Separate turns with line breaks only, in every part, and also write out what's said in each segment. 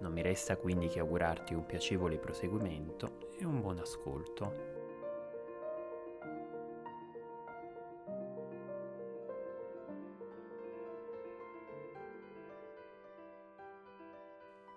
non mi resta quindi che augurarti un piacevole proseguimento e un buon ascolto.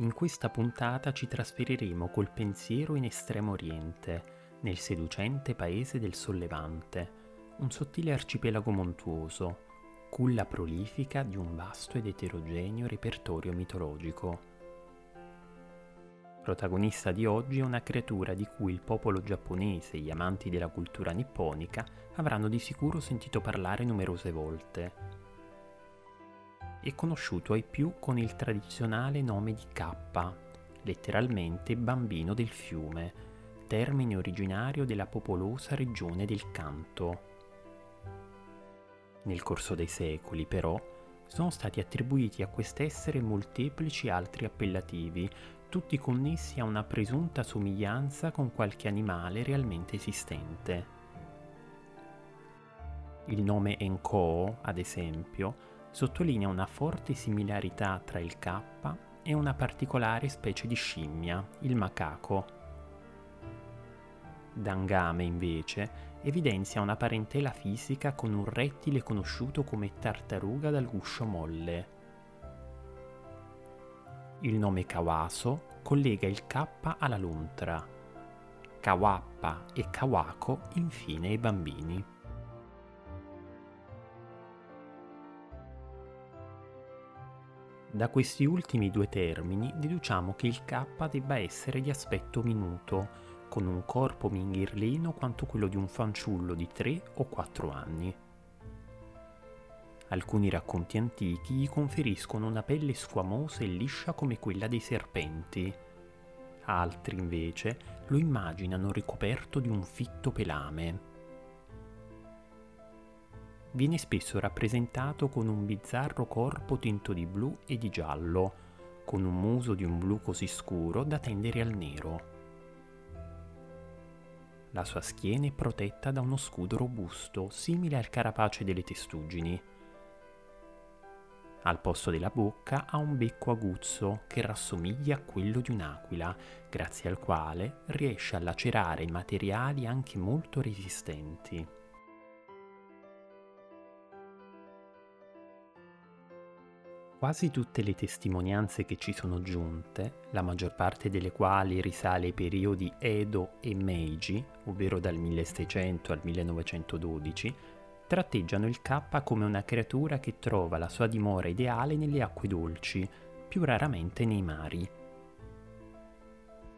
In questa puntata ci trasferiremo col pensiero in Estremo Oriente, nel seducente paese del Sollevante, un sottile arcipelago montuoso, culla prolifica di un vasto ed eterogeneo repertorio mitologico protagonista di oggi è una creatura di cui il popolo giapponese e gli amanti della cultura nipponica avranno di sicuro sentito parlare numerose volte. È conosciuto ai più con il tradizionale nome di Kappa, letteralmente bambino del fiume, termine originario della popolosa regione del Kanto. Nel corso dei secoli, però, sono stati attribuiti a quest'essere molteplici altri appellativi, tutti connessi a una presunta somiglianza con qualche animale realmente esistente. Il nome Enko, ad esempio, sottolinea una forte similarità tra il K e una particolare specie di scimmia, il macaco. Dangame, invece, evidenzia una parentela fisica con un rettile conosciuto come tartaruga dal guscio molle. Il nome Kawaso collega il K alla luntra, Kawappa e Kawako infine ai bambini. Da questi ultimi due termini deduciamo che il K debba essere di aspetto minuto, con un corpo minghirlino quanto quello di un fanciullo di 3 o 4 anni. Alcuni racconti antichi gli conferiscono una pelle squamosa e liscia come quella dei serpenti. Altri, invece, lo immaginano ricoperto di un fitto pelame. Viene spesso rappresentato con un bizzarro corpo tinto di blu e di giallo, con un muso di un blu così scuro da tendere al nero. La sua schiena è protetta da uno scudo robusto, simile al carapace delle testuggini. Al posto della bocca ha un becco aguzzo che rassomiglia a quello di un'aquila, grazie al quale riesce a lacerare materiali anche molto resistenti. Quasi tutte le testimonianze che ci sono giunte, la maggior parte delle quali risale ai periodi Edo e Meiji, ovvero dal 1600 al 1912, tratteggiano il K come una creatura che trova la sua dimora ideale nelle acque dolci, più raramente nei mari.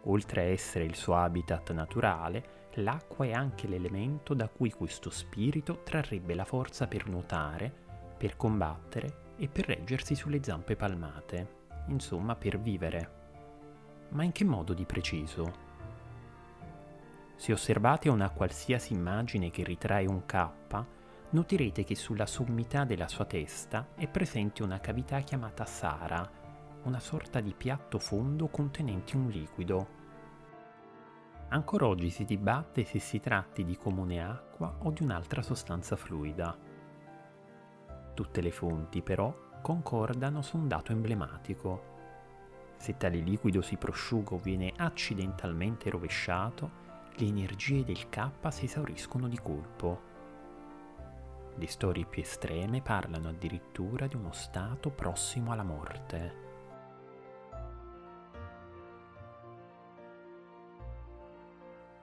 Oltre a essere il suo habitat naturale, l'acqua è anche l'elemento da cui questo spirito trarrebbe la forza per nuotare, per combattere e per reggersi sulle zampe palmate, insomma per vivere. Ma in che modo di preciso? Se osservate una qualsiasi immagine che ritrae un K, noterete che sulla sommità della sua testa è presente una cavità chiamata Sara, una sorta di piatto fondo contenente un liquido. Ancora oggi si dibatte se si tratti di comune acqua o di un'altra sostanza fluida. Tutte le fonti, però, concordano su un dato emblematico. Se tale liquido si prosciuga o viene accidentalmente rovesciato, le energie del K si esauriscono di colpo. Le storie più estreme parlano addirittura di uno stato prossimo alla morte.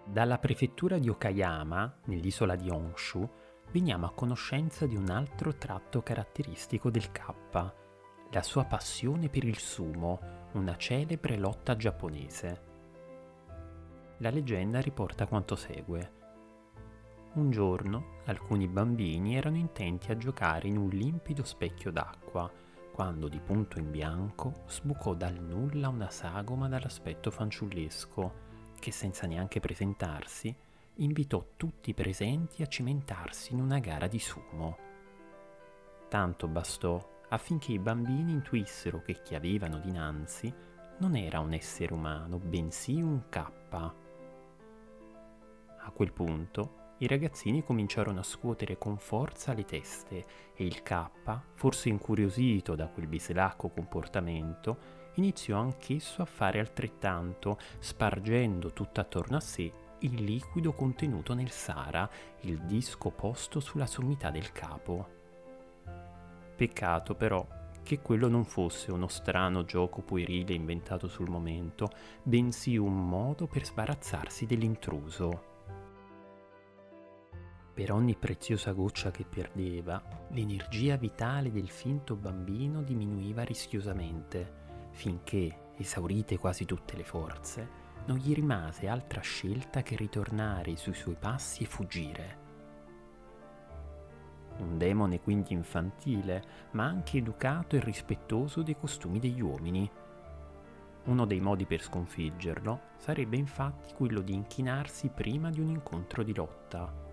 Dalla prefettura di Okayama, nell'isola di Honshu, veniamo a conoscenza di un altro tratto caratteristico del K, la sua passione per il sumo, una celebre lotta giapponese. La leggenda riporta quanto segue. Un giorno alcuni bambini erano intenti a giocare in un limpido specchio d'acqua, quando di punto in bianco sbucò dal nulla una sagoma dall'aspetto fanciullesco, che senza neanche presentarsi invitò tutti i presenti a cimentarsi in una gara di sumo. Tanto bastò affinché i bambini intuissero che chi avevano dinanzi non era un essere umano, bensì un K. A quel punto i ragazzini cominciarono a scuotere con forza le teste e il K, forse incuriosito da quel bislacco comportamento, iniziò anch'esso a fare altrettanto, spargendo tutto attorno a sé il liquido contenuto nel Sara, il disco posto sulla sommità del capo. Peccato però che quello non fosse uno strano gioco puerile inventato sul momento, bensì un modo per sbarazzarsi dell'intruso. Per ogni preziosa goccia che perdeva, l'energia vitale del finto bambino diminuiva rischiosamente, finché, esaurite quasi tutte le forze, non gli rimase altra scelta che ritornare sui suoi passi e fuggire. Un demone quindi infantile, ma anche educato e rispettoso dei costumi degli uomini. Uno dei modi per sconfiggerlo sarebbe infatti quello di inchinarsi prima di un incontro di lotta.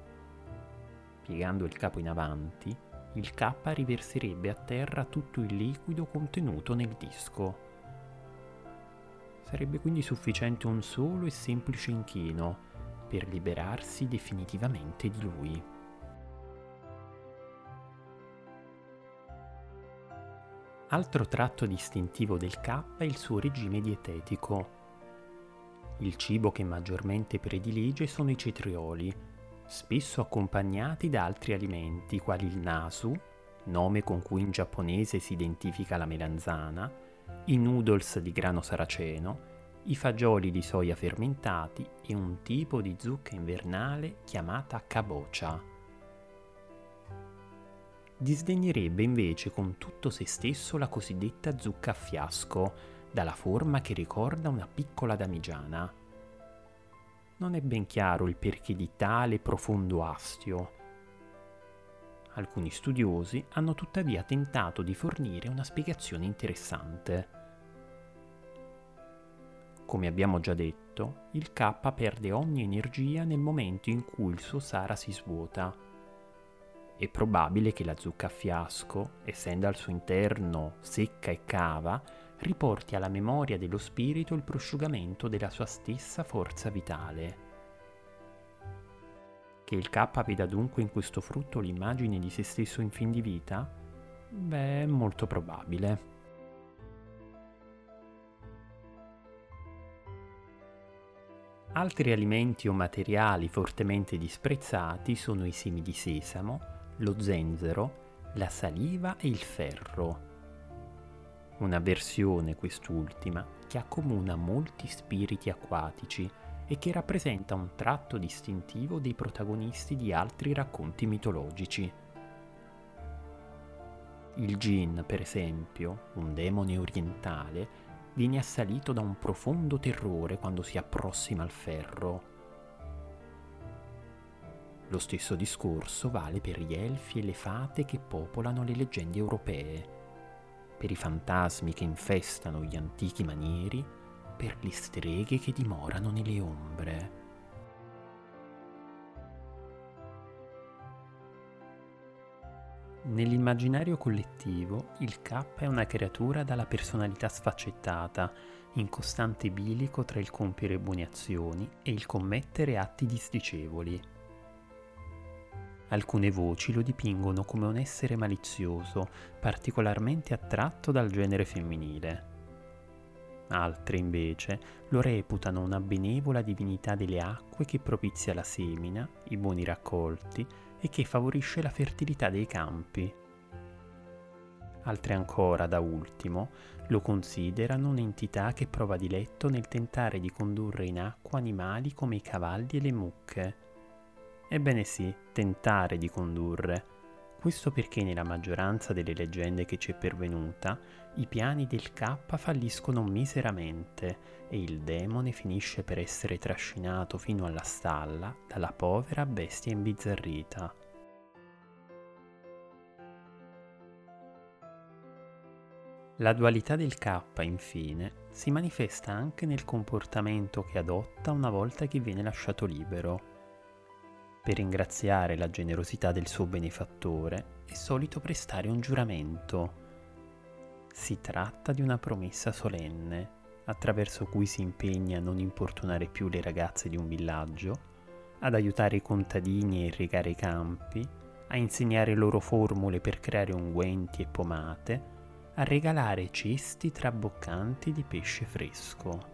Piegando il capo in avanti, il K riverserebbe a terra tutto il liquido contenuto nel disco. Sarebbe quindi sufficiente un solo e semplice inchino per liberarsi definitivamente di lui. Altro tratto distintivo del K è il suo regime dietetico. Il cibo che maggiormente predilige sono i cetrioli, spesso accompagnati da altri alimenti quali il nasu, nome con cui in giapponese si identifica la melanzana, i noodles di grano saraceno, i fagioli di soia fermentati e un tipo di zucca invernale chiamata kabocha. Disdegnerebbe invece con tutto se stesso la cosiddetta zucca a fiasco, dalla forma che ricorda una piccola damigiana. Non è ben chiaro il perché di tale profondo astio. Alcuni studiosi hanno tuttavia tentato di fornire una spiegazione interessante. Come abbiamo già detto, il K perde ogni energia nel momento in cui il suo Sara si svuota. È probabile che la zucca a fiasco, essendo al suo interno secca e cava, riporti alla memoria dello spirito il prosciugamento della sua stessa forza vitale. Che il K veda dunque in questo frutto l'immagine di se stesso in fin di vita? Beh, è molto probabile. Altri alimenti o materiali fortemente disprezzati sono i semi di sesamo, lo zenzero, la saliva e il ferro. Una versione, quest'ultima, che accomuna molti spiriti acquatici e che rappresenta un tratto distintivo dei protagonisti di altri racconti mitologici. Il Jin, per esempio, un demone orientale, viene assalito da un profondo terrore quando si approssima al ferro. Lo stesso discorso vale per gli elfi e le fate che popolano le leggende europee, per i fantasmi che infestano gli antichi manieri, per le streghe che dimorano nelle ombre. Nell'immaginario collettivo il K è una creatura dalla personalità sfaccettata, in costante bilico tra il compiere buone azioni e il commettere atti disdicevoli. Alcune voci lo dipingono come un essere malizioso, particolarmente attratto dal genere femminile. Altre invece lo reputano una benevola divinità delle acque che propizia la semina, i buoni raccolti e che favorisce la fertilità dei campi. Altre ancora, da ultimo, lo considerano un'entità che prova diletto nel tentare di condurre in acqua animali come i cavalli e le mucche. Ebbene sì, tentare di condurre. Questo perché nella maggioranza delle leggende che ci è pervenuta, i piani del K falliscono miseramente e il demone finisce per essere trascinato fino alla stalla dalla povera bestia imbizzarrita. La dualità del K, infine, si manifesta anche nel comportamento che adotta una volta che viene lasciato libero. Per ringraziare la generosità del suo benefattore è solito prestare un giuramento. Si tratta di una promessa solenne, attraverso cui si impegna a non importunare più le ragazze di un villaggio, ad aiutare i contadini a irrigare i campi, a insegnare loro formule per creare unguenti e pomate, a regalare cesti traboccanti di pesce fresco.